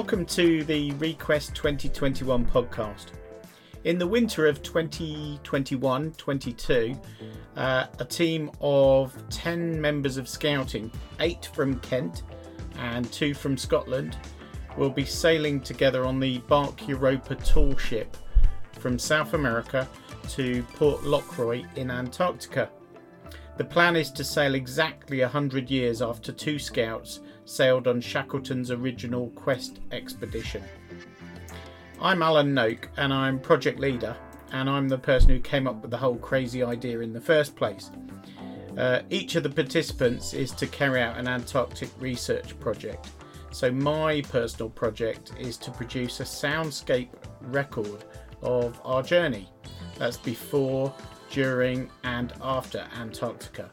welcome to the Request 2021 podcast. In the winter of 2021 22, uh, a team of 10 members of scouting, 8 from Kent and 2 from Scotland, will be sailing together on the Bark Europa tall ship from South America to Port Lockroy in Antarctica. The plan is to sail exactly 100 years after two scouts sailed on Shackleton's original Quest expedition. I'm Alan Noake and I'm project leader, and I'm the person who came up with the whole crazy idea in the first place. Uh, each of the participants is to carry out an Antarctic research project. So, my personal project is to produce a soundscape record of our journey. That's before, during, and after Antarctica.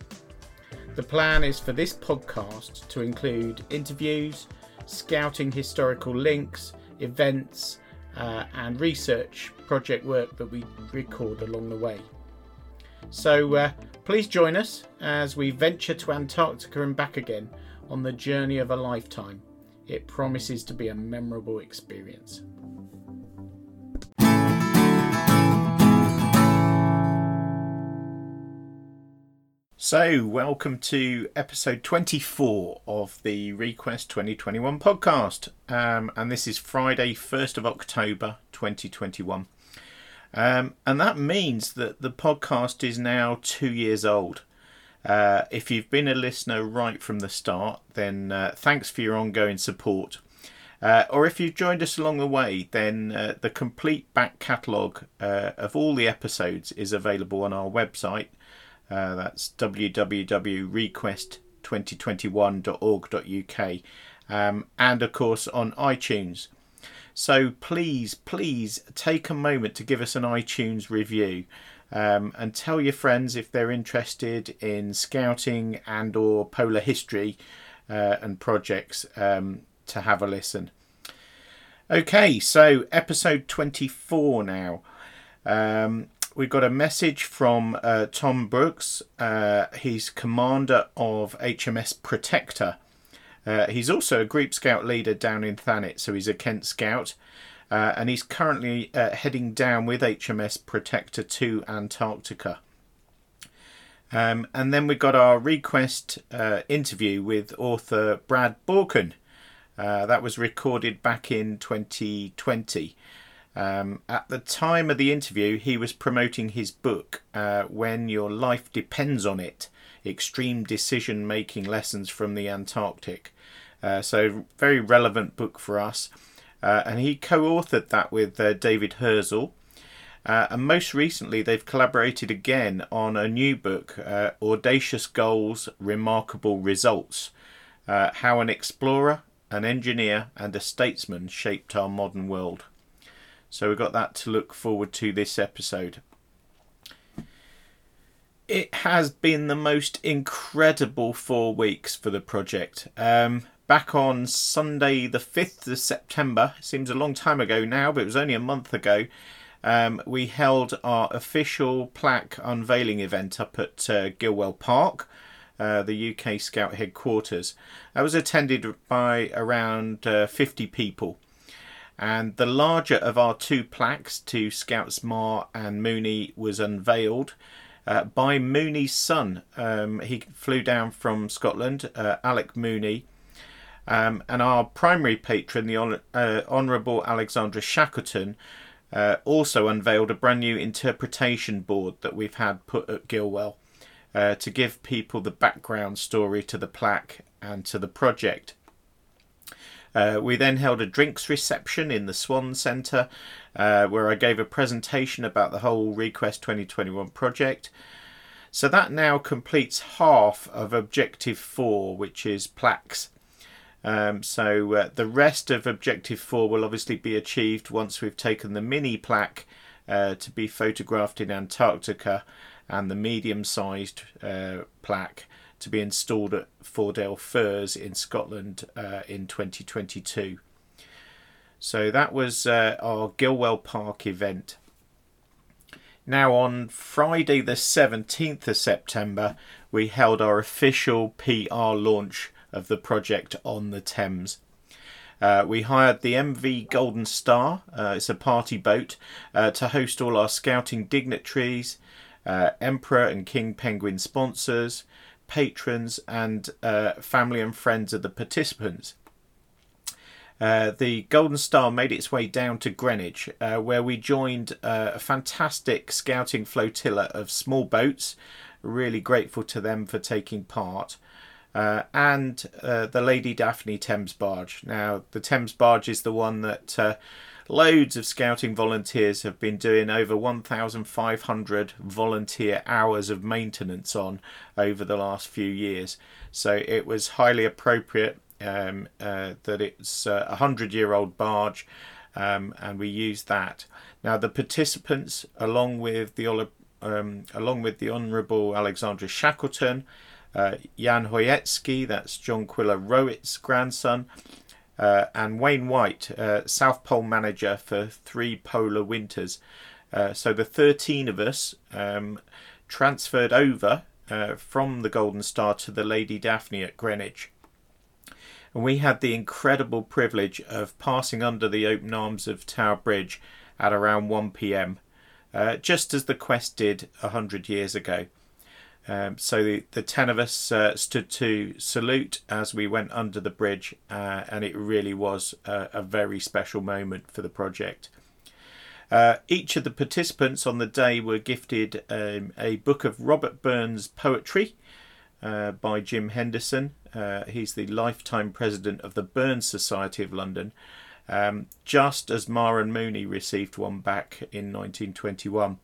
The plan is for this podcast to include interviews, scouting historical links, events, uh, and research project work that we record along the way. So uh, please join us as we venture to Antarctica and back again on the journey of a lifetime. It promises to be a memorable experience. So, welcome to episode 24 of the Request 2021 podcast. Um, and this is Friday, 1st of October 2021. Um, and that means that the podcast is now two years old. Uh, if you've been a listener right from the start, then uh, thanks for your ongoing support. Uh, or if you've joined us along the way, then uh, the complete back catalogue uh, of all the episodes is available on our website uh, that's www.request2021.org.uk um, and of course on iTunes. So please, please take a moment to give us an iTunes review. Um, and tell your friends if they're interested in scouting and or polar history uh, and projects um, to have a listen. Okay, so episode 24 now. Um, we've got a message from uh, Tom Brooks. Uh, he's commander of HMS Protector. Uh, he's also a group scout leader down in Thanet, so he's a Kent scout. Uh, and he's currently uh, heading down with HMS Protector to Antarctica. Um, and then we've got our request uh, interview with author Brad Borkan. that was recorded back in 2020. Um, at the time of the interview, he was promoting his book, uh, When Your Life Depends on It Extreme Decision Making Lessons from the Antarctic. Uh, so, very relevant book for us. Uh, and he co authored that with uh, David Hirzel. Uh, and most recently, they've collaborated again on a new book, uh, Audacious Goals, Remarkable Results How an Explorer, an Engineer, and a Statesman Shaped Our Modern World. So we've got that to look forward to this episode. It has been the most incredible four weeks for the project. Um, back on Sunday, the 5th of September, seems a long time ago now, but it was only a month ago. Um, we held our official plaque unveiling event up at uh, Gilwell Park, uh, the UK Scout headquarters. That was attended by around uh, 50 people. And the larger of our two plaques to Scouts Marr and Mooney was unveiled uh, by Mooney's son. Um, he flew down from Scotland, uh, Alec Mooney. Um, and our primary patron, the Hon- uh, Honourable Alexandra Shackleton, uh, also unveiled a brand new interpretation board that we've had put at Gilwell uh, to give people the background story to the plaque and to the project. Uh, we then held a drinks reception in the Swan Centre uh, where I gave a presentation about the whole Request 2021 project. So that now completes half of Objective 4, which is plaques. Um, so uh, the rest of Objective 4 will obviously be achieved once we've taken the mini plaque uh, to be photographed in Antarctica and the medium sized uh, plaque to be installed at Fordale Firs in Scotland uh, in 2022. So that was uh, our Gilwell Park event. Now, on Friday, the 17th of September, we held our official PR launch of the project on the Thames. Uh, we hired the MV Golden Star, uh, it's a party boat, uh, to host all our scouting dignitaries, uh, Emperor and King Penguin sponsors, patrons, and uh, family and friends of the participants. Uh, the Golden Star made its way down to Greenwich, uh, where we joined uh, a fantastic scouting flotilla of small boats. Really grateful to them for taking part. Uh, and uh, the Lady Daphne Thames barge. Now, the Thames barge is the one that uh, loads of scouting volunteers have been doing over 1,500 volunteer hours of maintenance on over the last few years. So it was highly appropriate um, uh, that it's a hundred year old barge, um, and we used that. Now the participants, along with the um, along with the Honourable Alexandra Shackleton, uh, Jan Hoyetsky, that's John Quiller Rowett's grandson, uh, and Wayne White, uh, South Pole manager for three polar winters. Uh, so the 13 of us um, transferred over uh, from the Golden Star to the Lady Daphne at Greenwich. And we had the incredible privilege of passing under the open arms of Tower Bridge at around 1 pm, uh, just as the quest did 100 years ago. Um, so the, the 10 of us uh, stood to salute as we went under the bridge, uh, and it really was a, a, very special moment for the project. Uh, each of the participants on the day were gifted um, a book of Robert Burns' poetry uh, by Jim Henderson. Uh, he's the lifetime president of the Burns Society of London, um, just as Myron Mooney received one back in 1921.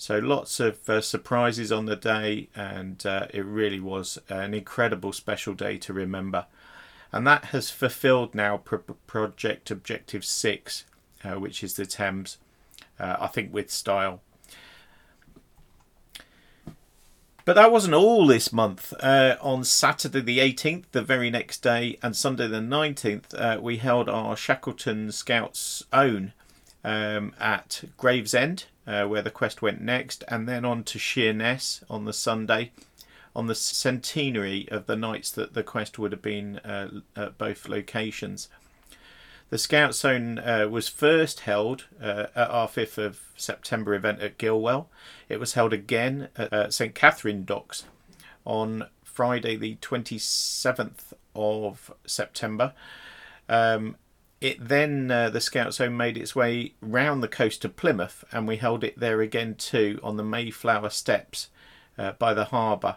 So lots of uh, surprises on the day, and uh, it really was an incredible special day to remember. And that has fulfilled now Project Objective 6, uh, which is the Thames, uh, I think with style. But that wasn't all this month. Uh, on Saturday the 18th, the very next day, and Sunday the 19th, uh, we held our Shackleton Scouts Own um, at Gravesend uh, where the quest went next, and then on to Sheerness on the Sunday, on the centenary of the nights that the quest would have been uh, at both locations. The Scouts Own uh, was first held uh, at our 5th of September event at Gilwell. It was held again at St Katharine Docks on Friday, the 27th of September. Um, it then uh, the Scouts Own made its way round the coast to Plymouth, and we held it there again too on the Mayflower Steps uh, by the harbour.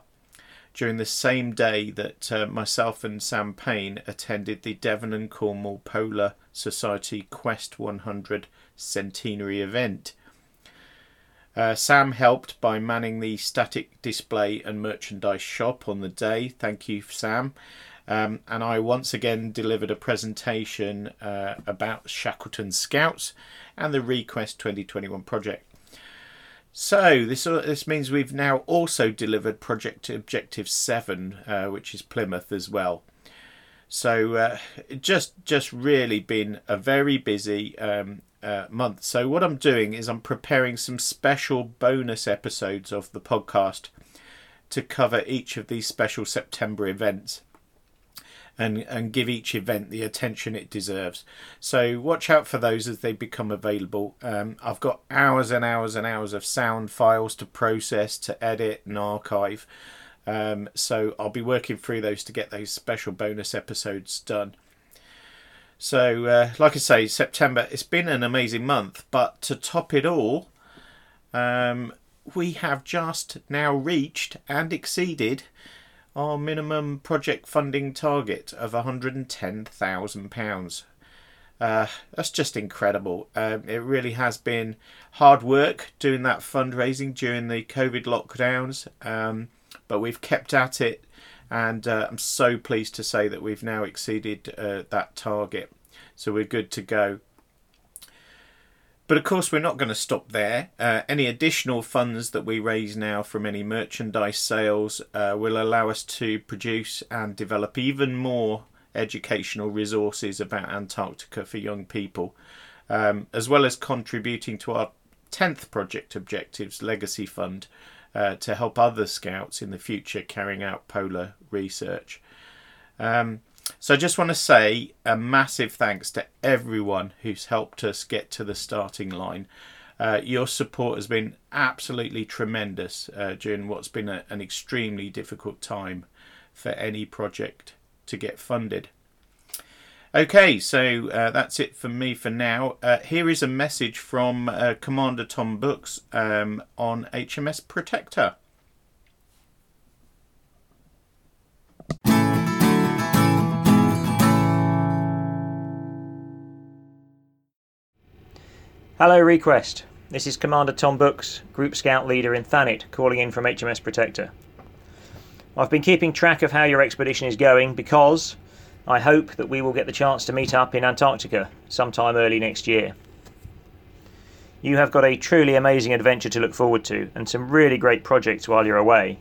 During the same day that uh, myself and Sam Payne attended the Devon and Cornwall Polar Society Quest 100 centenary event. Uh, Sam helped by manning the static display and merchandise shop on the day. Thank you, Sam. Um, and I once again delivered a presentation uh, about Shackleton Scouts and the Request 2021 project. So this uh, this means we've now also delivered Project Objective Seven, uh, which is Plymouth as well. So uh, just just really been a very busy um, uh, month. So what I'm doing is I'm preparing some special bonus episodes of the podcast to cover each of these special September events and and give each event the attention it deserves. So watch out for those as they become available. Um, I've got hours and hours and hours of sound files to process, to edit and archive. Um, so I'll be working through those to get those special bonus episodes done. So, uh, like I say, September, it's been an amazing month, but to top it all, um, we have just now reached and exceeded our minimum project funding target of £110,000. Uh, that's just incredible. Um, it really has been hard work doing that fundraising during the COVID lockdowns, um, but we've kept at it, and uh, I'm so pleased to say that we've now exceeded uh, that target. So we're good to go. But of course, we're not going to stop there. Uh, any additional funds that we raise now from any merchandise sales uh, will allow us to produce and develop even more educational resources about Antarctica for young people, um, as well as contributing to our 10th Project Objectives Legacy Fund uh, to help other scouts in the future carrying out polar research. Um, So I just want to say a massive thanks to everyone who's helped us get to the starting line. Uh, your support has been absolutely tremendous uh, during what's been a, an extremely difficult time for any project to get funded. Okay, so uh, that's it from me for now. Uh, here is a message from uh, Commander Tom Books um, on HMS Protector. Hello, Request. This is Commander Tom Books, Group Scout Leader in Thanet, calling in from HMS Protector. I've been keeping track of how your expedition is going because I hope that we will get the chance to meet up in Antarctica sometime early next year. You have got a truly amazing adventure to look forward to and some really great projects while you're away.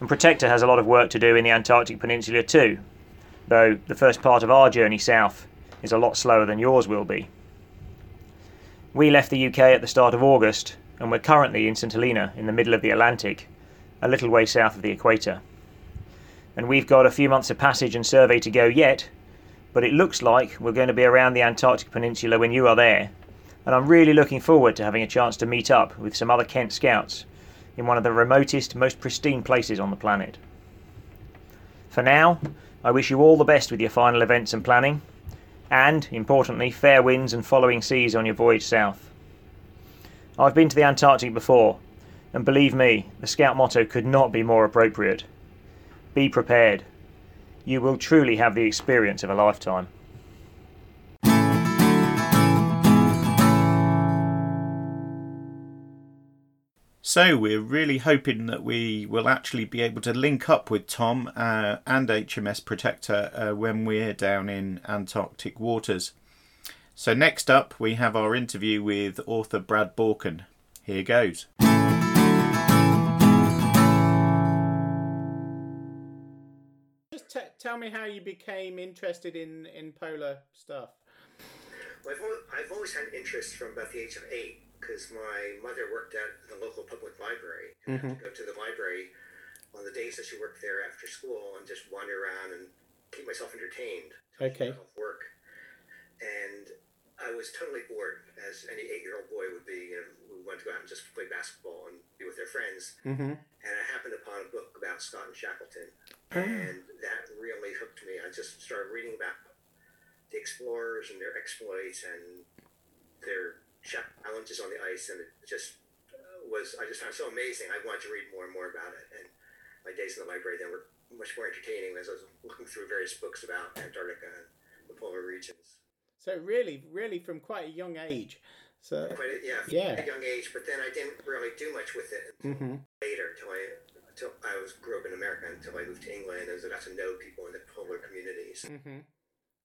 And Protector has a lot of work to do in the Antarctic Peninsula too, though the first part of our journey south is a lot slower than yours will be. We left the UK at the start of August, and we're currently in St Helena in the middle of the Atlantic, a little way south of the equator. And we've got a few months of passage and survey to go yet, but it looks like we're going to be around the Antarctic Peninsula when you are there, and I'm really looking forward to having a chance to meet up with some other Kent scouts in one of the remotest, most pristine places on the planet. For now, I wish you all the best with your final events and planning, and, importantly, fair winds and following seas on your voyage south. I've been to the Antarctic before, and believe me, the Scout motto could not be more appropriate. Be prepared. You will truly have the experience of a lifetime. So we're really hoping that we will actually be able to link up with Tom uh, and HMS Protector uh, when we're down in Antarctic waters. So next up we have our interview with author Brad Borkan. Here goes. Just t- tell me how you became interested in, in polar stuff. Well, I've, always, I've always had interest from about the age of eight because my mother worked at the local public library. And mm-hmm. I had to go to the library on the days that she worked there after school and just wander around and keep myself entertained. Okay. Work. And I was totally bored, as any eight-year-old boy would be. You know, who wanted to go out and just play basketball and be with their friends. Mm-hmm. And I happened upon a book about Scott and Shackleton, oh. and that really hooked me. I just started reading about the explorers and their exploits and their challenges on the ice, and it just uh, was I just found so amazing. I wanted to read more and more about it, and my days in the library then were much more entertaining as I was looking through various books about Antarctica and the polar regions. So really, really from quite a young age. So quite a, yeah, yeah, a young age. But then I didn't really do much with it mm-hmm. later, till I until I was grew up in America until I moved to England and I got to know people in the polar communities. Mm-hmm.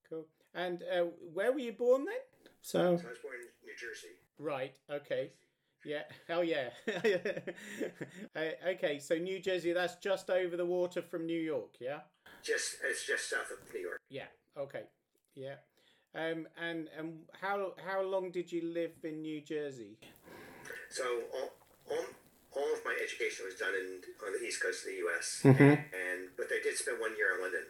Cool. And uh, where were you born then? So, so I was born in New Jersey. Right. Okay. Yeah. Hell yeah. uh, okay. So New Jersey, that's just over the water from New York. Yeah. Just it's just south of New York. Yeah. Okay. Yeah. Um. And and how how long did you live in New Jersey? So all all, all of my education was done in on the east coast of the U.S. Mm-hmm. And but I did spend one year in London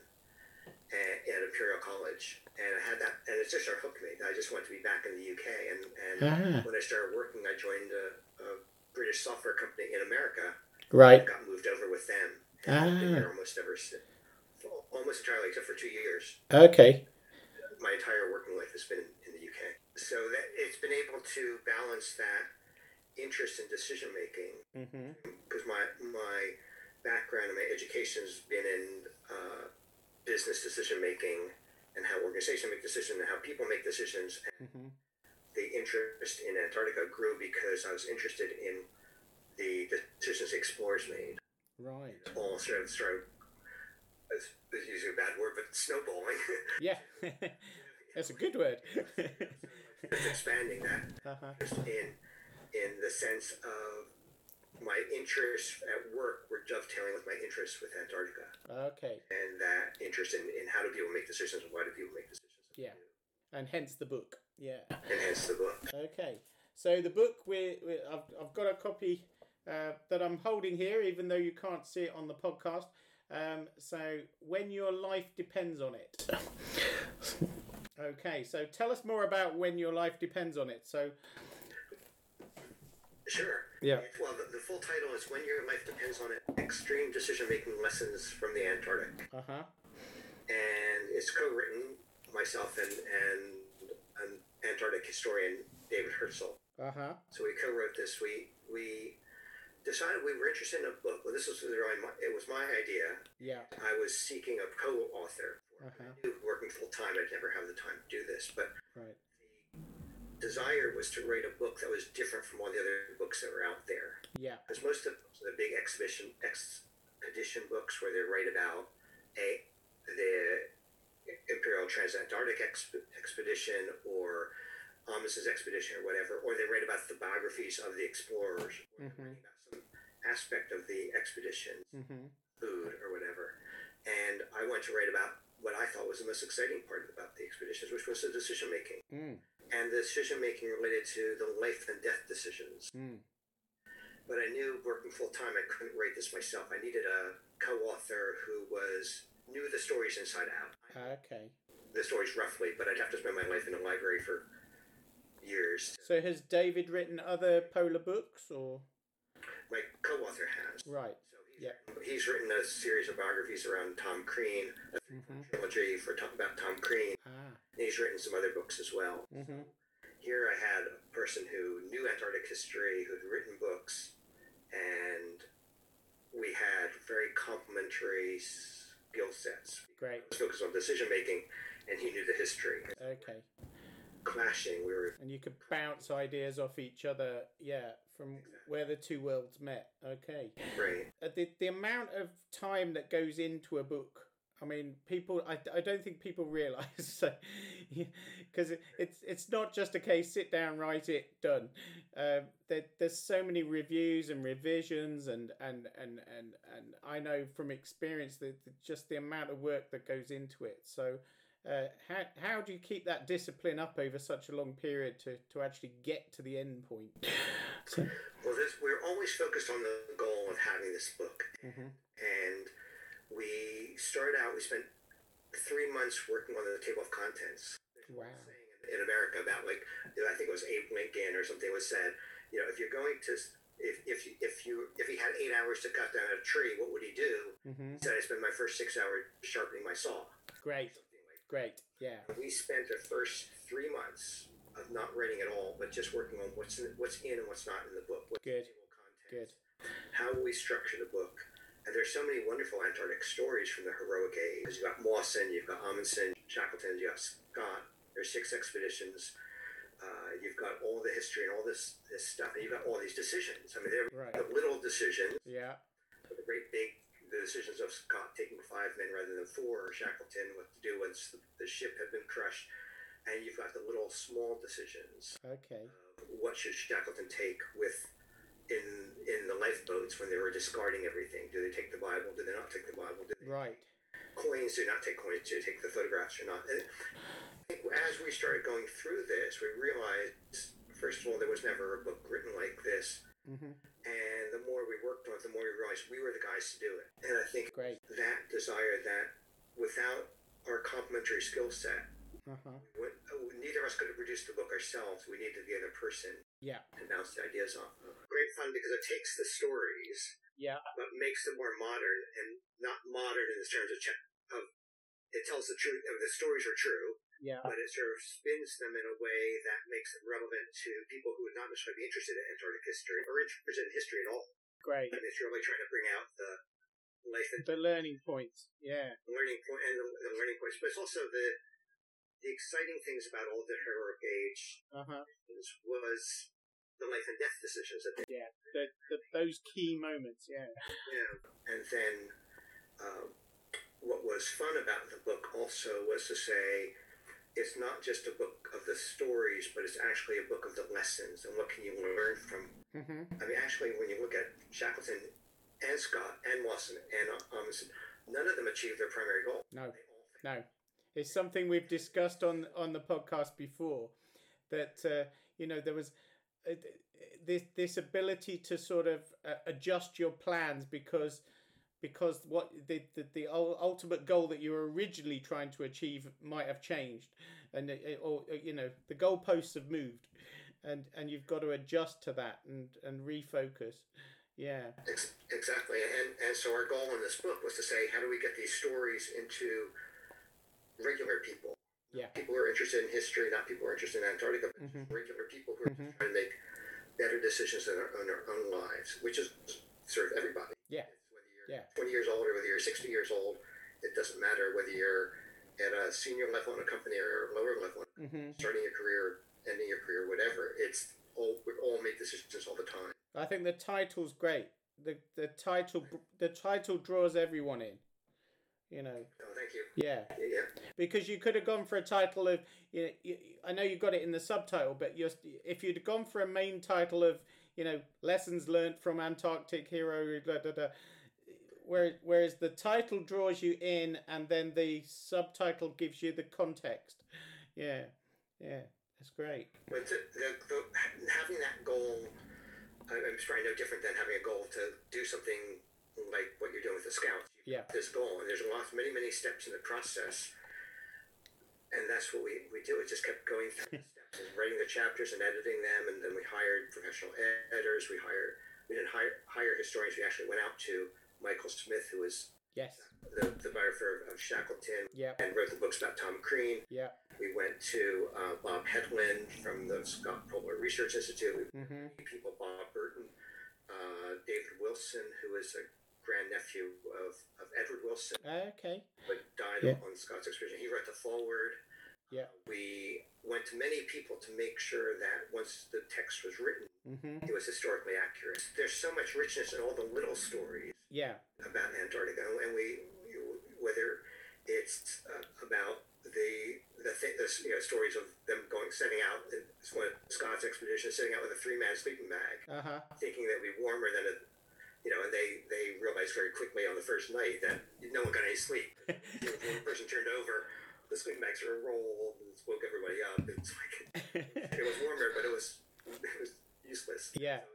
at, Imperial College, and I had that, and it just sort of hooked me. I just wanted to be back in the UK, and and uh-huh. when I started working, I joined a, a, British software company in America. Right. got moved over with them. And ah. been there almost ever almost entirely, except for two years. Okay. My entire working life has been in, in the UK, so that it's been able to balance that interest in decision making because mm-hmm. my my background and my education has been in uh, business decision making and how organizations make decisions and how people make decisions. Mm-hmm. The interest in Antarctica grew because I was interested in the decisions the explorers made. Right. All sort of started, using a bad word, but snowballing. yeah, that's a good word. Just expanding that uh-huh. in in the sense of my interests at work were dovetailing with my interests with Antarctica. Okay. And that interest in, in how do people make decisions and why do people make decisions. Yeah. And hence the book. Yeah. And hence the book. Okay. So the book, we I've, I've got a copy uh, that I'm holding here, even though you can't see it on the podcast. Um, so when your life depends on it. okay, so tell us more about when your life depends on it. So Sure. Yeah. Well, the, the full title is When Your Life Depends on It Extreme Decision Making Lessons from the Antarctic. uh huh. And it's co written myself and, and an Antarctic historian, David Hirzel. Uh huh. So we co-wrote this. We we decided we were interested in a book. Well, this was really my, it was my idea. Yeah. I was seeking a co-author. For. Uh-huh. Working full time, I'd never have the time to do this. But Right. Desire was to write a book that was different from all the other books that were out there. Yeah. Because most of the big exhibition expedition books, where they write about a the Imperial Transantarctic exp- expedition or Amundsen's expedition or whatever, or they write about the biographies of the explorers, or writing about some aspect of the expedition, Mm-hmm. food or whatever. And I went to write about what I thought was the most exciting part about the expeditions, which was the decision making. Mm. And the decision making related to the life and death decisions. Mm. But I knew working full time I couldn't write this myself. I needed a co author who was knew the stories inside out. Okay. The stories roughly, but I'd have to spend my life in a library for years. So has David written other polar books or My co author has. right? Yeah. he's written a series of biographies around Tom Crean, a trilogy for Tom, about Tom Crean. Ah. And he's written some other books as well. Mm-hmm. Here I had a person who knew Antarctic history, who'd written books, and we had very complementary skill sets. Great. I was focused on decision making, and he knew the history. Okay. Clashing, we were And you could bounce ideas off each other. Yeah, from where the two worlds met. Okay. great. Uh, the the amount of time that goes into a book. I mean, people. I, I don't think people realize so, because it, it's it's not just a case sit down, write it, done. Um, there, there's so many reviews and revisions, and and and and and I know from experience that just the amount of work that goes into it. So. Uh, how, how do you keep that discipline up over such a long period to, to actually get to the end point? So, Well, this, we're always focused on the goal of having this book. Mm-hmm. And we started out, we spent three months working on the table of contents. wow. in America about like I think it was Abe Lincoln or something was said, you know, if you're going to if if you if you if he had eight hours to cut down a tree, what would he do? Mm-hmm. He said, I spend my first six hours sharpening my saw. Great, like great. Yeah. We spent the first three months of not writing at all, but just working on what's in, what's in and what's not in the book. What's Good. Good. How will we structure the book? And there's so many wonderful Antarctic stories from the heroic age. You've got Mawson, you've got Amundsen, Shackleton, you've got Scott. There's six expeditions. Uh, you've got all the history and all this this stuff, and you've got all these decisions. I mean, they're Right. the little decisions, Yeah. the great big the decisions of Scott taking five men rather than four, or Shackleton what to do once the, the ship had been crushed, and you've got the little small decisions. Okay. Of what should Shackleton take with in in the lifeboats when they were discarding everything? Do they take the Bible? Do they not take the Bible? Do they Right. coins do not take coins, do they take the photographs or not? And I think as we started going through this, we realized, first of all, there was never a book written like this. Mm-hmm. And the more we worked on it, the more we realized we were the guys to do it. And I think Great. that desire that without our complementary skill set, Uh huh. when, oh, neither of us could have produced the book ourselves. We needed the other person Yeah. to bounce the ideas off of. Great fun because it takes the stories Yeah. but makes them more modern and not modern in the terms of, che- of it tells the truth. Mean, the stories are true, Yeah. but it sort of spins them in a way that makes them relevant to people who would not necessarily be interested in Antarctic history or interested in history at all. Great. And it's really trying to bring out the life and The learning points. Yeah. learning point and the, the learning points, but it's also the the exciting things about all the heroic age Uh huh. was the life and death decisions that they Yeah. The, the those key moments. Yeah. Yeah, and then um, what was fun about the book also was to say it's not just a book of the stories, but it's actually a book of the lessons and what can you learn from. Mm-hmm. I mean, actually, when you look at Shackleton and Scott and Mawson and Amundsen, none of them achieved their primary goal. No. No. It's something we've discussed on on the podcast before. That uh, you know there was. Uh, this this ability to sort of uh, adjust your plans because because what the, the the ultimate goal that you were originally trying to achieve might have changed, and it, it- or uh, you know the goalposts have moved, and and you've got to adjust to that and and refocus. Yeah. Exactly, and and so our goal in this book was to say, how do we get these stories into regular people? Yeah. People who are interested in history, not people who are interested in Antarctica, but Mhm. regular people who are Mhm. trying to make better decisions in their, in own lives, which is sort of everybody. Yeah. Whether you're Yeah. 20 years old or whether you're 60 years old, it doesn't matter whether you're at a senior level in a company or lower level, hmm starting your career, ending your career, whatever. It's all we all make decisions all the time. I think the title's great. The the title the title draws everyone in. You know. Oh, thank you. Yeah. Yeah, yeah. because you could have gone for a title of you know you, I know you got it in the subtitle but you're, if you'd gone for a main title of you know lessons learned from Antarctic hero da, da, da, where, whereas the title draws you in and then the subtitle gives you the context yeah yeah that's great But the, the, the, having that goal, I'm trying no different than having a goal to do something like what you're doing with the scouts. Yeah. This goal, and there's lots, many, many steps in the process, and that's what we, we do. It just kept going through the steps, and writing the chapters and editing them, and then we hired professional editors. We hired, we didn't hire, hire historians. We actually went out to Michael Smith, who was yes the, the biographer of Shackleton, yeah and wrote the books about Tom Crean. yeah We went to uh, Bob Headland from the Scott Polar Research Institute. We hmm people, Bob Burton, uh, David Wilson, who is a grandnephew of, of Edward Wilson, okay but died Yeah. on Scott's expedition. He wrote the foreword. yeah We went to many people to make sure that once the text was written, hmm it was historically accurate. There's so much richness in all the little stories yeah about Antarctica, and we whether it's uh, about the the, th- the you know stories of them going setting out. It's one of Scott's expedition setting out with a three man sleeping bag, uh-huh thinking that it'd be warmer than it. You know, and they, they realized very quickly on the first night that no one got any sleep. You know, one person turned over, the sleeping bags were rolled, and woke everybody up. It's like it was warmer, but it was it was useless. yeah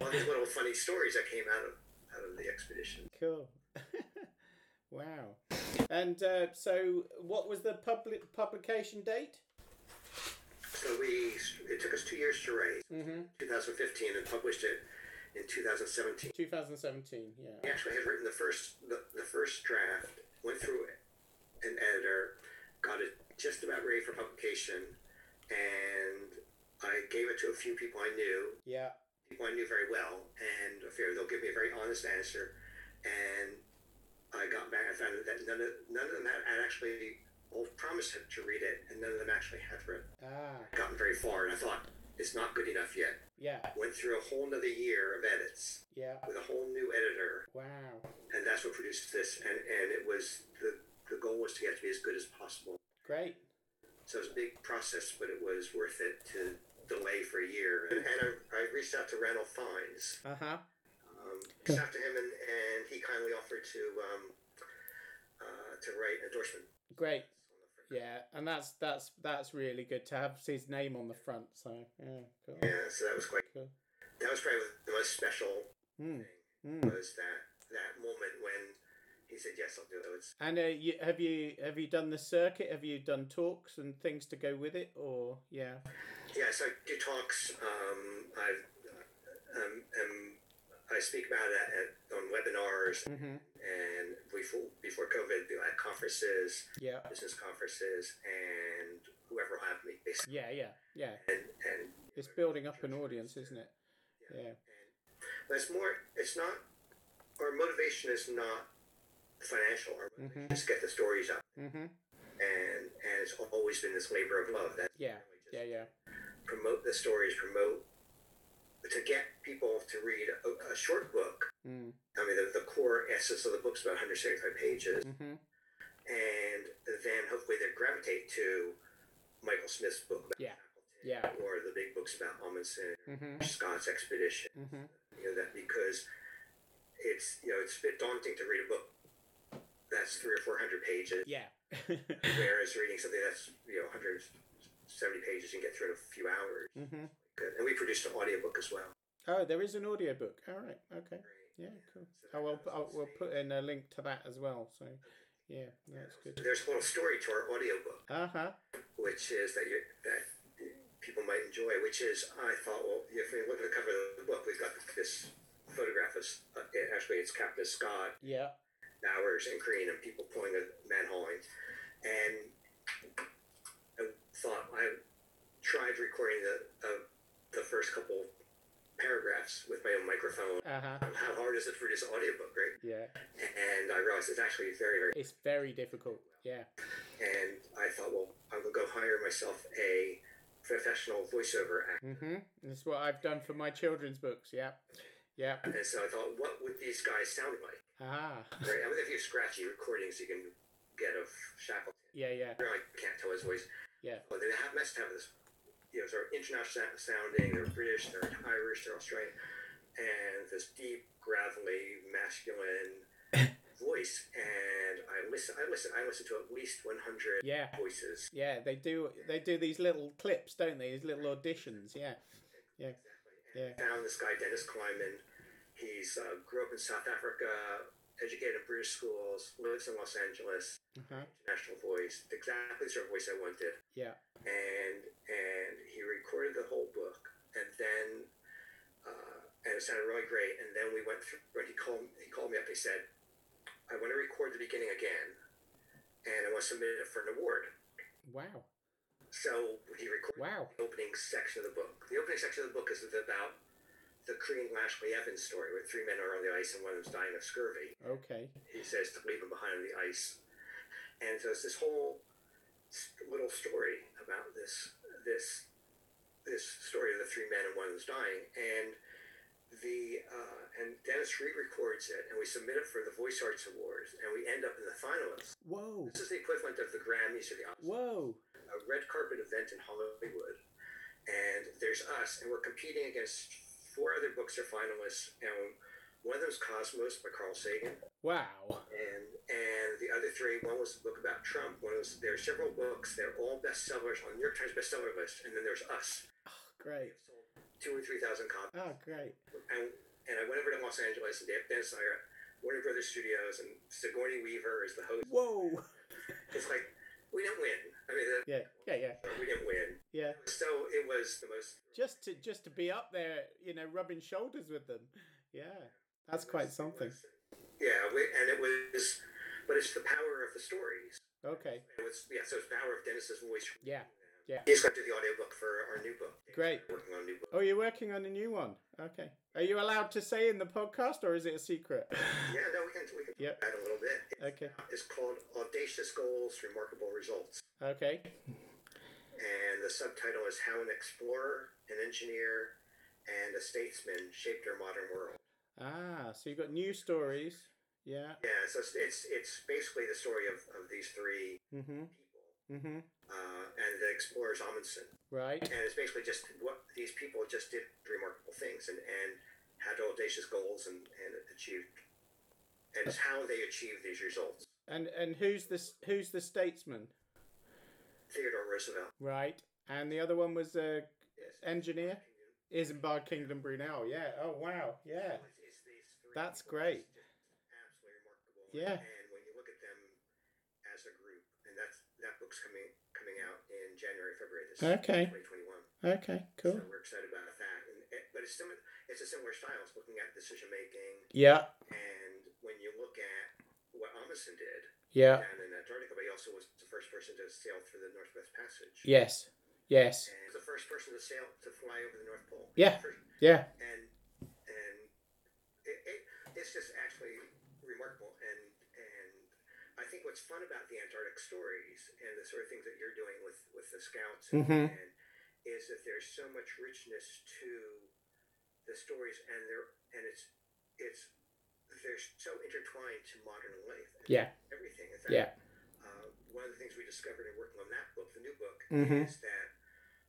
All these little funny stories that came out of out of the expedition. Cool. wow. And uh, so, what was the public publication date? So we it took us two years to write, Mm-hmm. 2015, and published it in 2017. 2017. Yeah. We actually had written the first the, the first draft, went through an editor, got it just about ready for publication, and I gave it to a few people I knew, Yeah. people I knew very well, and I figured they'll give me a very honest answer. And I got back, I found that none of none of them had, had actually all promised to read it, and none of them actually had read Ah. gotten very far, and I thought it's not good enough yet. Yeah. Went through a whole nother year of edits Yeah. with a whole new editor, Wow. and that's what produced this. And, and it was the the goal was to get it to be as good as possible. Great. So it was a big process, but it was worth it to delay for a year. And, and I, I reached out to Ranulph Fiennes, Uh huh. um, reached out to him, and, and he kindly offered to um, uh, to write an endorsement. Great. On the front. Yeah, and that's that's that's really good to have his name on the front. So yeah, cool. Yeah, so that was quite. Cool. That was probably the most special Mm. thing. Mm. Was that that moment when he said yes, I'll do it. And uh, you, have you have you done the circuit? Have you done talks and things to go with it? Or yeah. yes, I do talks. Um, I've um, um, I speak about it at, on webinars Mm-hmm. and before before COVID, at conferences, Yeah. business conferences, and whoever will have me basically. Yeah. Yeah. Yeah. And and It's building up an audience, isn't it? Yeah. but it's more. It's not. Our motivation is not financial. Our motivation is to get the stories out, Mm-hmm. and and it's always been this labor of love. That's Yeah. really Yeah. Yeah. promote the stories, promote to get people to read a, a short book. Mm. I mean, the, the core essence of the book's about 175 pages, Mm-hmm. and then hopefully they gravitate to Michael Smith's book about Yeah. Shackleton, Yeah. or the big books about Amundsen, Mm-hmm. Scott's expedition. Mm-hmm. You know that because it's you know it's a bit daunting to read a book that's three or four hundred pages, Yeah. whereas reading something that's you know 170 pages can get through in a few hours. Good. And we produced an audiobook as well. Oh, there is an audiobook. All right. Okay. Yeah, cool. Oh, well, I'll, we'll put in a link to that as well. So, yeah, that's good. There's a little story to our audiobook, Uh huh. which is that you that people might enjoy. Which is, I thought, well, if we look at the cover of the book, we've got this photograph of uh, actually it's Captain Scott, Yeah. Bowers, and Crean, and people pulling a manhauling, and I thought I tried recording the uh, the first couple paragraphs with my own microphone. Uh huh. How hard is it to produce an audiobook, right? Yeah. And I realized it's actually very, very It's very difficult. Yeah. and I thought, well, I will go hire myself a professional voiceover actor. Mm-hmm. That's what I've done for my children's books. Yeah. Yeah. And so I thought, what would these guys sound like? Ah. Right? I mean, if you scratchy recordings you can get of Shackleton, Yeah. Yeah. you can't tell his voice. Yeah. But they have, must have this, you know, sort of international sounding. They're British, they're Irish, they're Australian, and this deep, gravelly, masculine voice. And I listen, I listen, I listen to at least 100 Yeah. voices. Yeah. They do. They do these little clips, don't they? These little auditions. Yeah. Yeah. exactly. Yeah. found this guy Dennis Kleiman. He's uh, grew up in South Africa, educated in British schools, lives in Los Angeles. Uh-huh. International voice, exactly the sort of voice I wanted. Yeah. And and he recorded the whole book, and then uh, and it sounded really great. And then we went through. When he called he called me up. He said, "I want to record the beginning again, and I want to submit it for an award." Wow. So he recorded Wow. the opening section of the book. The opening section of the book is about the Crean Lashly Evans story, where three men are on the ice and one of them's dying of scurvy. Okay. He says to leave him behind on the ice, and so it's this whole little story about this this this story of the three men and one of them's dying, and the uh, and Dennis re-records it, and we submit it for the Voice Arts Awards, and we end up in the finalists. Whoa. This is the equivalent of the Grammys or the Oscars Whoa. a red carpet event in Hollywood, and there's us, and we're competing against four other books are finalists, and one of them is Cosmos by Carl Sagan, Wow. and and the other three, one was a book about Trump, one was there are several books, they're all bestsellers on the New York Times bestseller list, and then there's us, Oh, Great. sold two or three thousand copies, Oh, great. and and I went over to Los Angeles, and Dave Dennis and I are at Warner Brothers Studios, and Sigourney Weaver is the host. Whoa. It's like we didn't win. I mean, the, Yeah. Yeah. Yeah. we didn't win. Yeah. So it was the most Just to just to be up there, you know, rubbing shoulders with them. Yeah. That's quite something. Yeah, we, and it was, but it's the power of the stories. Okay. It was, yeah, so it's the power of Dennis's voice. Yeah. Yeah. He's going to do the audiobook for our new book. Great. Working on a new book. Oh, you're working on a new one. Okay. Are you allowed to say in the podcast, or is it a secret? Yeah, no, we can we can Yep. add a little bit. Okay. It's called Audacious Goals, Remarkable Results, Okay. and the subtitle is How an Explorer, an Engineer, and a Statesman Shaped Our Modern World. Ah, so you've got new stories. Yeah. Yeah, so it's it's, it's basically the story of, of these three mm-hmm. people, Mm-hmm. uh, and the explorers Amundsen. Right. and it's basically just what these people just did remarkable things and, and had audacious goals and, and achieved and it's how they achieved these results And and who's this? who's the statesman? theodore roosevelt Right. And the other one was a engineer. Isambard Kingdom Brunel. Yeah. Oh wow. Yeah. it's, it's these three That's great. absolutely remarkable Yeah. and when you look at them as a group and that's that book's coming coming out in january february this Okay. 2021 Okay. Cool. so we're excited about that and but it's similar it's a similar style it's looking at decision making Yeah. and when you look at what amundsen did Yeah. down in Antarctica, but he also was the first person to sail through the Northwest Passage. Yes. Yes. And the first person to sail to fly over the North Pole. Yeah. First- Yeah. And and it, it, it's just actually remarkable. And and I think what's fun about the Antarctic stories and the sort of things that you're doing with with the scouts and, Mhm. and is that there's so much richness to the stories, and they're and it's it's they're so intertwined to modern life. and Yeah. Everything. In fact, Yeah. uh, one of the things we discovered in working on that book, the new book, Mhm. is that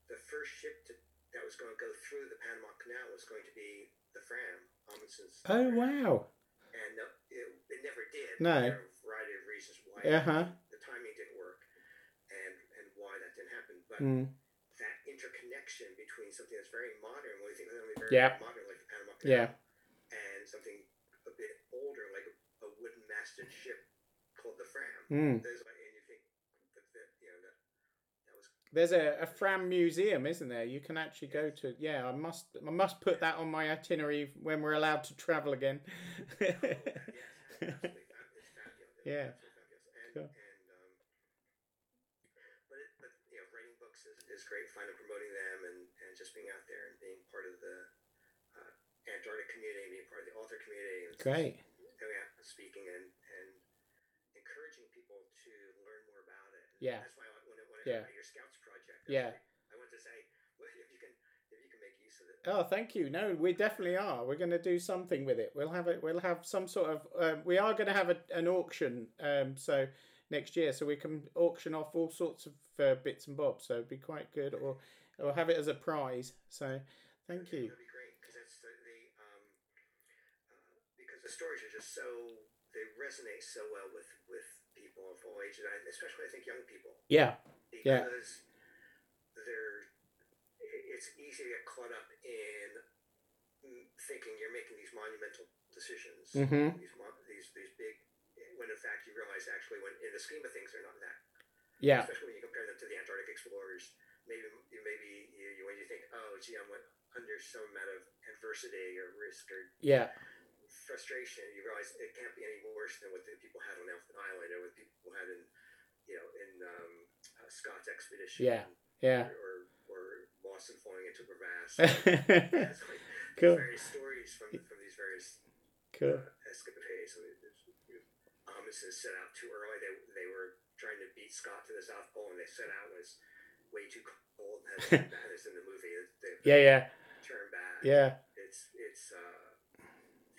the first ship to, that was going to go through the Panama Canal was going to be the Fram, Amundsen's. Oh wow. And no, it, it never did. No. There are a variety of reasons why Uh huh. the timing didn't work and, and why that didn't happen. But Mm. that interconnection between something that's very modern, when we think of something very Yeah. modern like the Panama Canal, Yeah. and something a bit older, like a, wooden masted ship called the Fram. Mm. There's like, and you think that, that you know that that was There's a, a Fram museum, isn't there? You can actually go to. Yeah, I must I must put that on my itinerary when we're allowed to travel again. yes, fab- fabulous. Yeah. absolutely fabulous. And, Cool. and um, but it, but you know, writing books is, is great fun and promoting them and, and just being out there and being part of the uh, Antarctic community, being part of the community. And Great. Going out and speaking and, and encouraging people to learn more about it. And Yeah. That's why I- when when I Yeah. your Scouts project, I Yeah. I want to say, well, if you can if you can make use of it. Oh, thank you. No, we definitely are. We're going to do something with it. We'll have it. We'll have some sort of. Um, we are going to have a, an auction. Um, so next year, so we can auction off all sorts of uh, bits and bobs. So it'd be quite good, or or have it as a prize. So thank you. That'd be great because that's the, the um, uh, because the stories are just so they resonate so well with with people of all ages, and especially I think young people Yeah. Yeah. because they're it's easy to get caught up in thinking you're making these monumental decisions, Mhm. these these these big, when in fact you realize actually when in the scheme of things they're not that Yeah. especially when you compare them to the Antarctic explorers. Maybe you maybe you, you, when you think, oh, gee, I went under some amount of adversity or risk or Yeah. Frustration, you realize it can't be any worse than what the people had on Elephant Island or what people had in, you know, in um, uh, Scott's expedition. Yeah. Yeah. Or, or, or Mawson falling into crevasse. Like Cool. various stories from from these various cool. uh, escapades. Amundsen set out too early. They, they were trying to beat Scott to the South Pole, and they set out was way too cold. And had turned bad as in the movie. They Yeah. Yeah. turned bad. Yeah. It's it's uh,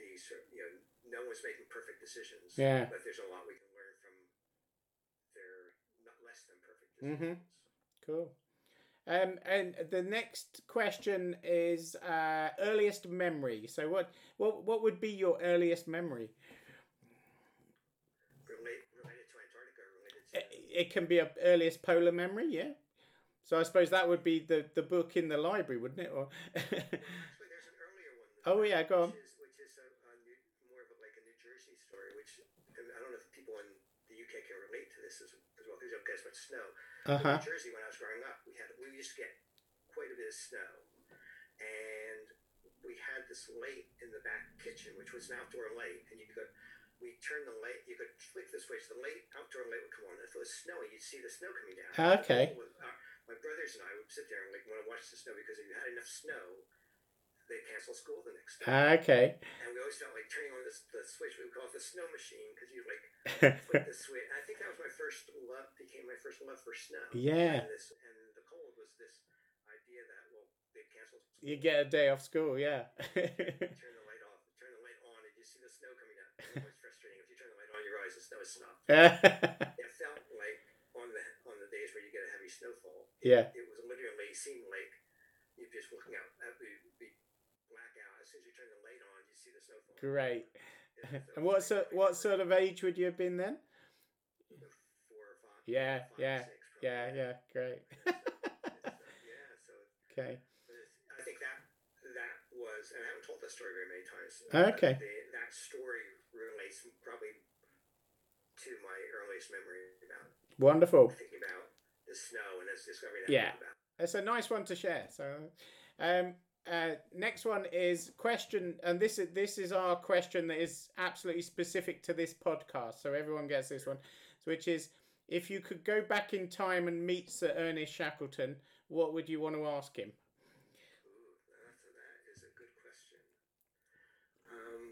these are- you know one's making perfect decisions. Yeah. But there's a lot we can learn from their not less than perfect Mhm. Cool. Um, and the next question is uh, earliest memory. So what what what would be your earliest memory? Relate, related to Antarctica, related to It, it can be a earliest polar memory, yeah. So I suppose that would be the, the book in the library, wouldn't it? Or Actually, there's an earlier one. Oh, yeah, go on. Which is, which is a, a new, more of a, like a New Jersey story, which and I don't know if people in the UK can relate to this as, as well because you don't get as much snow. uh In. New Jersey, when I was growing up, we had we used to get quite a bit of snow, and we had this lake in the back kitchen, which was an outdoor lake, and you could. We turned the light. You could flick the switch. The light, outdoor light would come on. If it was snowy, you'd see the snow coming down. Okay. With our- my brothers and I would sit there and like want to watch the snow because if you had enough snow, they'd cancel school the next day. Ah, okay. and we always felt like turning on this, the switch. We would call it the snow machine because you like flick the switch. I think that was my first love. Became my first love for snow. Yeah. And this and the cold was this idea that well they canceled. School. you get a day off school, yeah. turn the light off, turn the light on, and you see the snow coming down. It's frustrating if you turn the light on, you realize the snow is stopped. yeah. It felt like on the on the days where you get a heavy snowfall, Yeah. it was literally seemed like you're just looking out uh, at the, the black out. As soon as you turn the light on, you see the snowfall. Great. And what sort what sort of age would you have been then? four or five? Yeah, five yeah, six. Yeah, yeah, great. yeah. So okay. I think that that was, and I haven't told that story very many times. Okay. The, that story relates probably to my earliest memory about Wonderful. thinking about the snow and this discovery that Yeah. It's a nice one to share. So, um, uh, next one is question, and this is this is our question that is absolutely specific to this podcast. So everyone gets this one, which is if you could go back in time and meet Sir Ernest Shackleton, what would you want to ask him? Ooh, that's, a good question. Um,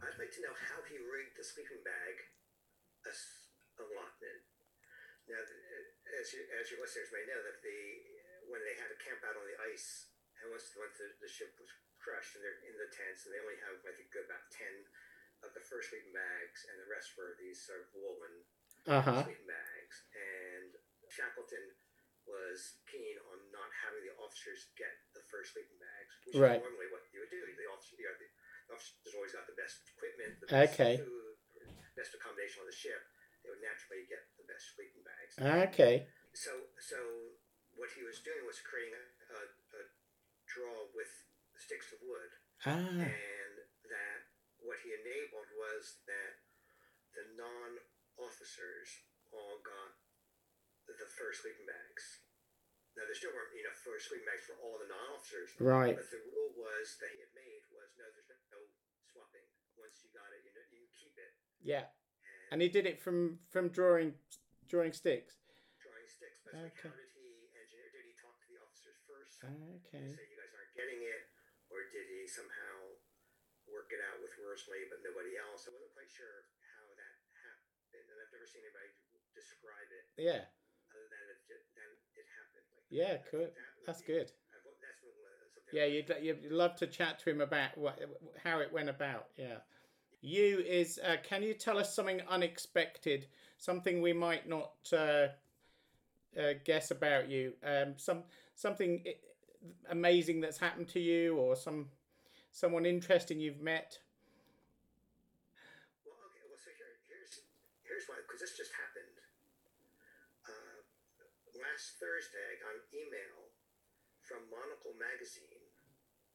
I'd like to know how he rigged the sleeping bag allotment. Now, as, you, as your listeners may know, that the when they had to camp out on the ice, and once once the, the ship was crushed and they're in the tents, and they only have I think about ten of the first sleeping bags, and the rest were these sort of woolen Uh huh. sleeping bags. And Shackleton was keen on not having the officers get the first sleeping bags, which Right. is normally what you would do. The officer, you know, the officers always got the best equipment, the best Okay. food, best accommodation on the ship. They would naturally get the best sleeping bags. Okay. So, so what he was doing was creating a, a, a draw with sticks of wood Ah. and that what he enabled was that the non officers all got the first sleeping bags. Now there still weren't enough first sleeping bags for all the non-officers, Right. but the rule was that he had made was no, there's no, swapping. Once you got it, you know, you keep it. Yeah. And he did it from from drawing drawing sticks. drawing sticks. But Okay. how did he engineer? Did he talk to the officers first? Okay. say you guys aren't getting it, or did he somehow work it out with Worsley but nobody else? I wasn't quite sure how that happened, and I've never seen anybody describe it Yeah. other than it than it happened. Like, Yeah, good. that That's be- good. I hope that's what, uh, Yeah, you'd you'd love to chat to him about what how it went about. Yeah. You is uh, can you tell us something unexpected, something we might not uh, uh, guess about you, um, some something amazing that's happened to you, or some someone interesting you've met. Well, okay. Well, so here, here's here's why, because this just happened. Uh, last Thursday, I got an email from Monocle magazine,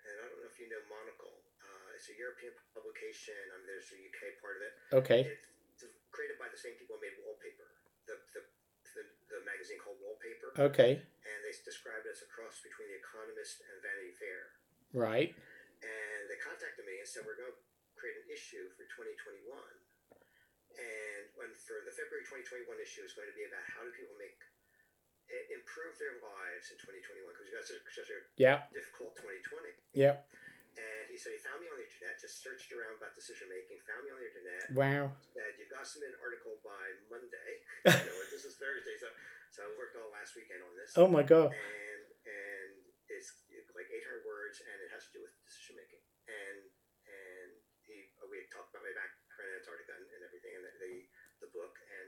and I don't know if you know Monocle. Uh, it's a European publication. I mean, there's a UK part of it. Okay. It's created by the same people who made Wallpaper, the the, the, the magazine called Wallpaper, Okay. They describe it as a cross between The Economist and Vanity Fair. Right. And they contacted me and said, We're going to create an issue for 2021. And when for the February 2021 issue is going to be about how do people make improve their lives in 2021 because we've got such, such a Yeah. difficult 2020. Yeah. And he said he found me on the internet, just searched around about decision making, found me on the internet, Wow. said you've got to submit an article by Monday. you know, this is Thursday, so so I worked all last weekend on this. Oh my god. And and it's like 800 words, and it has to do with decision making. And and he we had talked about my background in Antarctica and, and everything, and the, the the book, and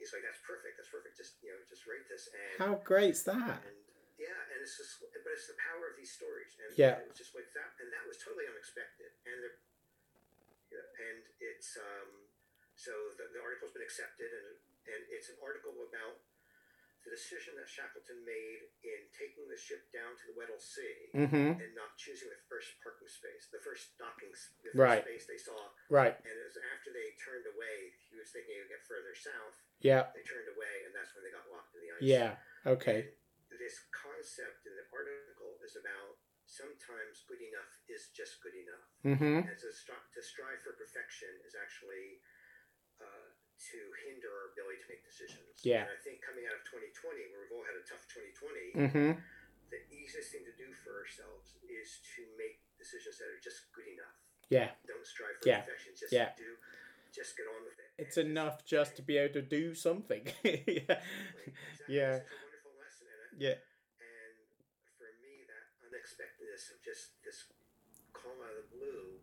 he's like, that's perfect, that's perfect. Just you know, just write this. And How great's that? and yeah, and it's just, but it's the power of these stories, and Yeah. it was just like that, and that was totally unexpected, and the, you know, and it's um, so the, the article's been accepted, and and it's an article about the decision that Shackleton made in taking the ship down to the Weddell Sea Mm-hmm. and not choosing the first parking space, the first docking, the first Right. space they saw, Right. and it was after they turned away. He was thinking he would get further south. Yeah. They turned away, and that's when they got locked in the ice. Yeah. Okay. And this concept in the article is about sometimes good enough is just good enough. Mm-hmm. And to, stri- to strive for perfection is actually uh, to hinder our ability to make decisions. Yeah. And I think coming out of 2020, where we've all had a tough 2020, Mm-hmm. the easiest thing to do for ourselves is to make decisions that are just good enough. Yeah. Don't strive for Yeah. perfection. Just Yeah. do, just get on with it. It's And enough just to be able to do something. yeah. Exactly. Yeah. It's a wonderful lesson. And, I- Yeah. and for me, that unexpectedness of just this call out of the blue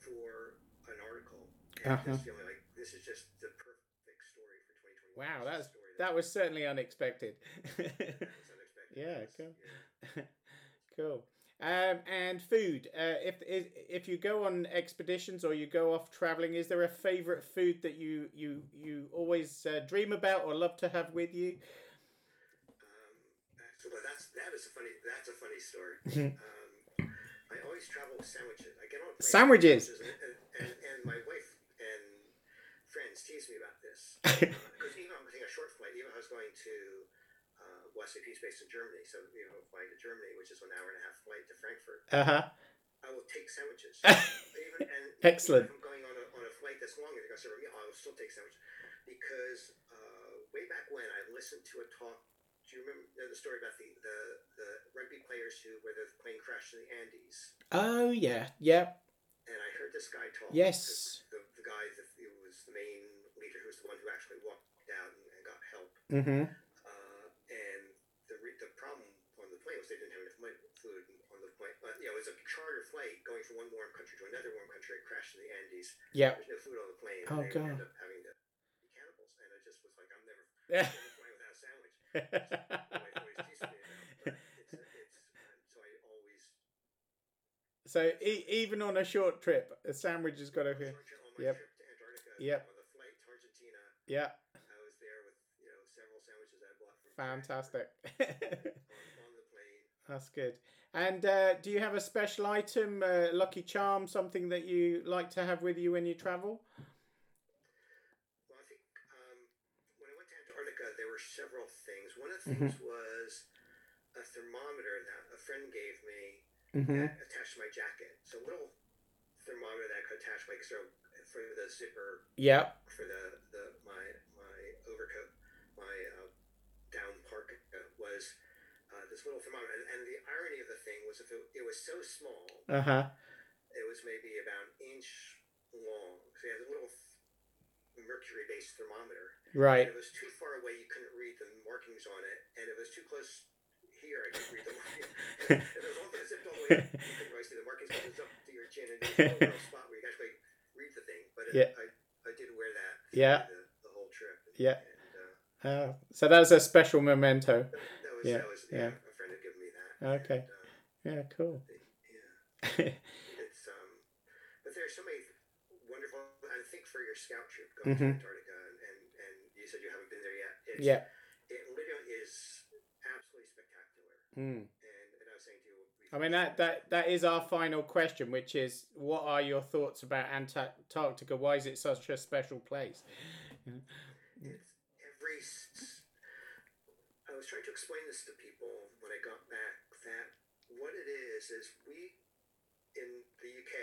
for an article, and Uh-huh. just feeling like this is just the perfect story for 2021. Wow. That's that was certainly unexpected. unexpected. Yeah, cool. yeah. cool. Um, and food. Uh, if if if you go on expeditions or you go off traveling, is there a favorite food that you you you always uh, dream about or love to have with you? Um, so, but that's that is a funny. That's a funny story. Mhm. um, I always travel with sandwiches. I get on Sandwiches. and, and, and my wife and friends tease me about this because even I'm taking a short flight. Even if I was going to uh, Wesley Peace Base in Germany, so you know, flying to Germany, which is an hour and a half flight to Frankfurt, Uh huh. I will take sandwiches. even and Excellent. Even if I'm going on a, on a flight that's longer, to serve a meal. I will still take sandwiches because uh, way back when I listened to a talk. Do you remember know the story about the, the, the rugby players who where the plane crashed in the Andes? Oh yeah, yeah. And I heard this guy talk. Yes. The, the, the guy that who was the main leader, who was the one who actually walked out and, and got help. Mm-hmm. Uh, and the re- the problem on the plane was they didn't have enough money, food on the plane. But you know, it was a charter flight going from one warm country to another warm country. It crashed in the Andes. Yeah. There's no food on the plane. Oh, and they God. ended up having to be cannibals. And I just was like, I'm never, Yeah. never flying without a sandwich. My wife always teases me about, but it's, it's, so I always so e- even on a short trip, a sandwich has got to be. Yep. trip to Antarctica, Yep. on the flight to Argentina, Yeah. Fantastic. That's good. And uh, do you have a special item, uh, lucky charm, something that you like to have with you when you travel? Well, I think um, when I went to Antarctica, there were several things. One of the mm-hmm. things mm-hmm. was a thermometer that a friend gave me mm-hmm. that attached to my jacket. So a little thermometer that I could attach, like so, for the zipper. Yep. For the this little thermometer. And, and the irony of the thing was if it, it was so small, Uh huh. it was maybe about an inch long. So it had a little mercury-based thermometer. Right. And it was too far away, you couldn't read the markings on it. And it was too close here, I couldn't read the markings. it was all zipped all the way up, you couldn't really see the markings because it's up to your chin. And there's no spot where you can actually read the thing. But Yeah. I, I did wear that Yeah. the, the whole trip. Yeah. And uh, Uh, so that's a special memento. that was, Yeah, that was yeah. yeah, a friend had given me that. Okay. And, uh, Yeah. Cool. yeah. It's um, but there's so many wonderful. I think for your scout trip going Mhm. to Antarctica, and, and and you said you haven't been there yet. It's, yeah. it literally is absolutely spectacular. Mm. And, and I was saying to you, I mean that that that is our final question, which is, what are your thoughts about Antarctica? Why is it such a special place? it's every. I was trying to explain this to people when I got back that what it is is we in the UK.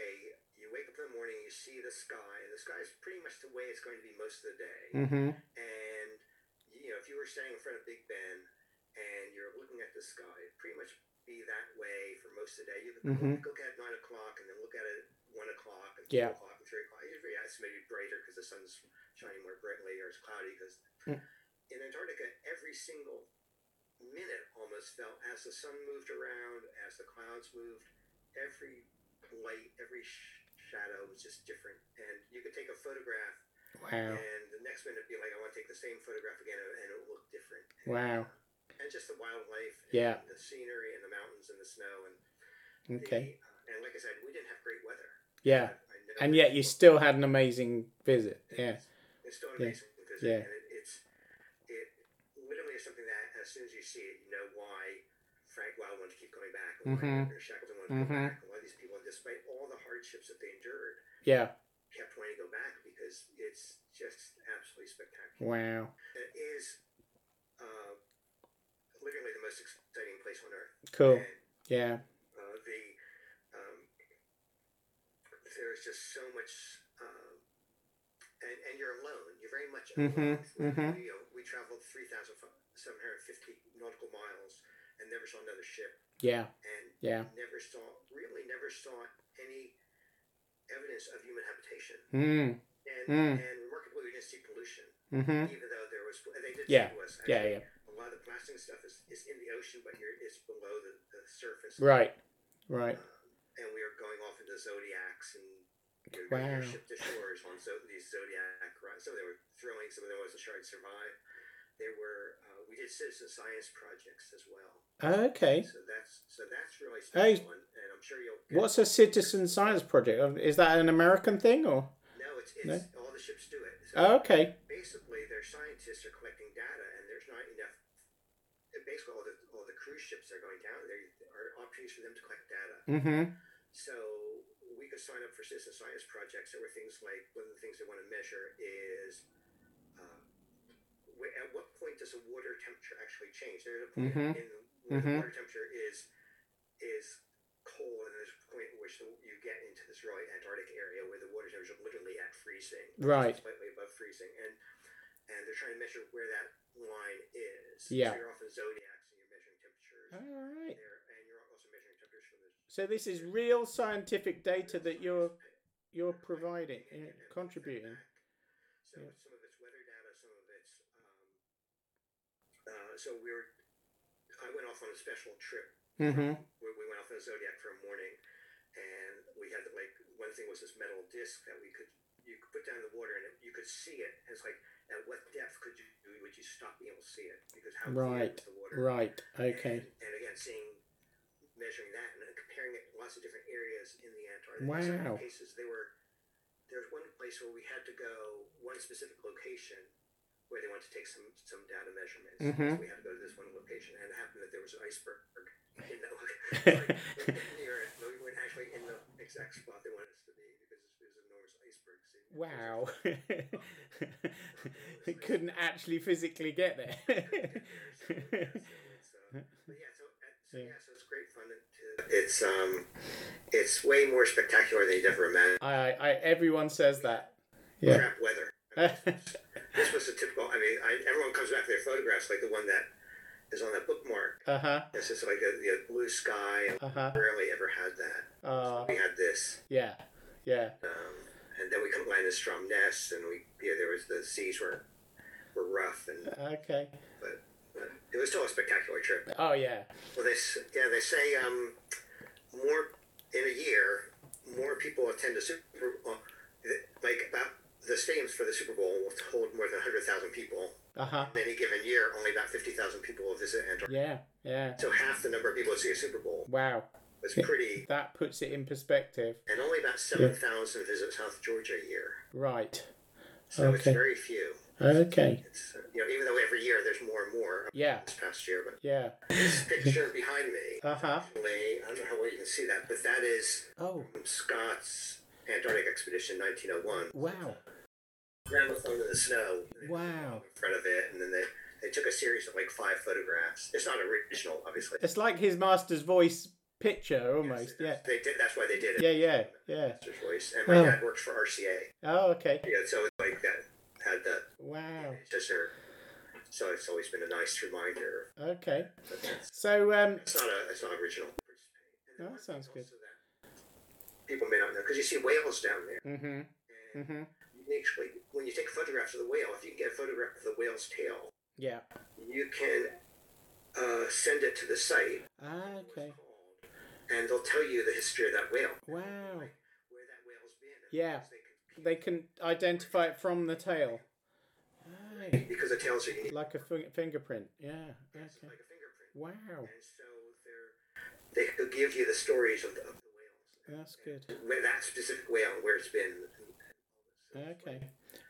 You wake up in the morning, you see the sky, and the sky is pretty much the way it's going to be most of the day. Mm-hmm. And you know, if you were standing in front of Big Ben and you're looking at the sky, it'd pretty much be that way for most of the day. You could Mhm. look at nine o'clock and then look at it one o'clock and Yeah. two o'clock and three o'clock. Yeah, it's maybe brighter because the sun's shining more brightly, or it's cloudy because Mm. in Antarctica, every single minute almost felt as the sun moved around, as the clouds moved, every light, every sh- shadow was just different. And you could take a photograph Wow. and the next minute be like, I want to take the same photograph again, and it will look different. And, Wow. uh, and just the wildlife, and Yeah. the scenery, and the mountains, and the snow, and Okay. The, uh, and like I said, we didn't have great weather. Yeah. And yet you still had an amazing visit. Yeah. It's, it's still an Yeah. amazing visit, Yeah. and it, it's it literally is something that as soon as you see it, you know why Frank Wild wanted to keep coming back, and Mhm. why Shackleton wanted to Mhm. go back, and why these people, despite all the hardships that they endured, Yeah. kept wanting to go back because it's just absolutely spectacular. Wow. It is uh, literally the most exciting place on earth. Cool. And, Yeah. uh, the um, there's just so much, um, and and you're alone. You're very much Mhm, alone. We- mhm. We, you know, we traveled three thousand seven hundred fifty nautical miles and never saw another ship, Yeah. and Yeah. never saw really never saw any evidence of human habitation. Mm. And Mm. and remarkably, we didn't see pollution, Mm-hmm. even though there was. They did Yeah. us, Yeah. actually, Yeah. a lot of the plastic stuff is, is in the ocean, but you're, it's below the, the surface. Right. Right. Um, and we were going off into zodiacs and you know, Wow. your ship to shores on so, these zodiac rides. Some of them were thrilling, some of them wasn't sure I'd survive. There were uh, we did citizen science projects as well. Okay. So that's so that's really Hey. special, and, and I'm sure you'll. Get, What's a citizen science project? Is that an American thing or? no? It's, it's No? all the ships do it. So Oh, okay. basically, their scientists are collecting data, and there's not enough. Basically, all the all the cruise ships that are going down. There are opportunities for them to collect data. Mm-hmm. So we could sign up for citizen science projects. There were things like one of the things they want to measure is at what point does the water temperature actually change? There's a point Mhm. in where Mhm. the water temperature is is cold, and there's a point at which the, you get into this really Antarctic area where the water temperature is literally at freezing, Right. slightly above freezing, and and they're trying to measure where that line is. Yeah. So you're off in zodiacs and you're measuring temperatures All right. there, and you're also measuring temperatures from the So this is real scientific data that you're you're providing, yeah, contributing. So Yeah. some of it's weather data, some of it's. Um, uh, so we were. I went off on a special trip. Mm-hmm. Where we went off on a zodiac for a morning, and we had the like one thing was this metal disc that we could you could put down in the water and it, you could see it. And it's like at what depth could you would you stop being able to see it because how Right. is the water? Right. Okay. And, and again, seeing, measuring that and comparing it lots of different areas in the Antarctic. Wow. In cases, they were. There was one place where we had to go one specific location where they wanted to take some some data measurements. Mhm. So we had to go to this one location, and it happened that there was an iceberg in that location. near it, we weren't actually in the exact spot they wanted us to be because was an enormous iceberg. So Wow. it couldn't actually physically get there. So, but yeah, so, so yeah, so it's great fun. To, it's um, it's way more spectacular than you'd ever imagine. I, I, everyone says that. Yeah. Crap weather. I mean, this was a typical. I mean, I, everyone comes back with their photographs, like the one that is on that bookmark. Uh huh. This is like a, the blue sky. and Uh huh. Rarely ever had that. Uh, We had this, yeah. Yeah. um, and then we come land in Stromness, and we yeah, there was the seas were were rough, and Okay. but, but it was still a spectacular trip. Oh yeah. Well, they yeah they say um, more in a year, more people attend the Super Bowl. Like about the stadiums for the Super Bowl will hold more than hundred thousand people. Uh huh. In any given year, only about fifty thousand people will visit Antarctica. Yeah. Yeah. So half the number of people who see a Super Bowl. Wow. It's pretty, That puts it in perspective. and only about seven thousand visit South Georgia a year. Right. So it's very few. Okay. It's uh, you know even though every year there's more and more. Yeah. This past year, but Yeah. this picture behind me, Uh huh. I don't know how well you can see that, but that is Oh. from Scott's Antarctic expedition 1901. Wow. Gramophone in the snow. Wow. In front of it, and then they they took a series of like five photographs. It's not original, obviously. It's like his master's voice picture almost. Yeah. They did. That's why they did it. Yeah. Yeah. Yeah. Master's voice. And my Oh. dad works for RCA. Oh. Okay. Yeah, so it's like that had that. Wow. Just their. So it's always been a nice reminder. Okay. So um. it's not a. It's not original. Oh, that sounds good. that People may not know because you see whales down there. Mm-hmm. And Mhm. Actually, when you take photographs of the whale, if you can get a photograph of the whale's tail, Yeah. you can uh, send it to the site, Ah. Okay. and they'll tell you the history of that whale, Wow. where that whale's been. Yeah. They can- identify it from the tail. Aye. Because the tails are unique. Like a fin- fingerprint. Yeah. It's Okay. like a fingerprint. Wow. And so they're, they could give you the stories of the, of the whales. That's good. Where that specific whale, where it's been. and- and all this. Okay.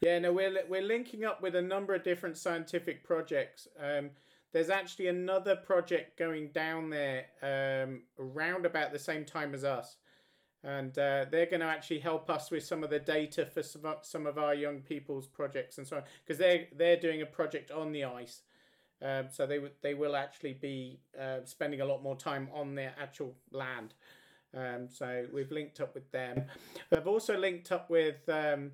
Yeah, no, we're we're linking up with a number of different scientific projects. Um, there's actually another project going down there um, around about the same time as us, and uh, they're going to actually help us with some of the data for some of, some of our young people's projects and so on, because they're, they're doing a project on the ice. Um, so they would they will actually be uh, spending a lot more time on their actual land. Um, so we've linked up with them. I've also linked up with um,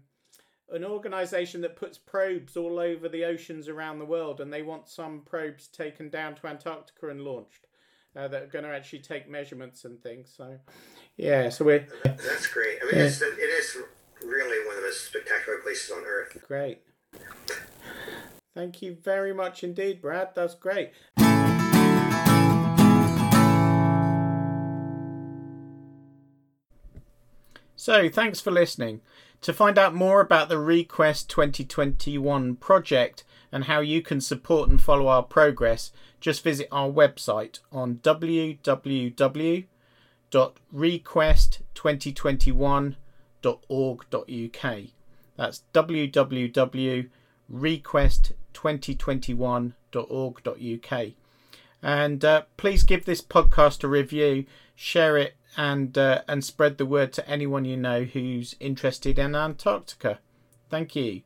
an organization that puts probes all over the oceans around the world, and they want some probes taken down to Antarctica and launched uh, that are going to actually take measurements and things. So, yeah, so we're That's great. I mean, it's, it is really one of the most spectacular places on Earth. great. Thank you very much indeed, Brad. That's great. So, thanks for listening. To find out more about the Request 2021 project and how you can support and follow our progress, just visit our website on www.request2021.org.uk. That's www.request2021.org.uk. And uh, please give this podcast a review, share it, and uh, and spread the word to anyone you know who's interested in Antarctica. Thank you.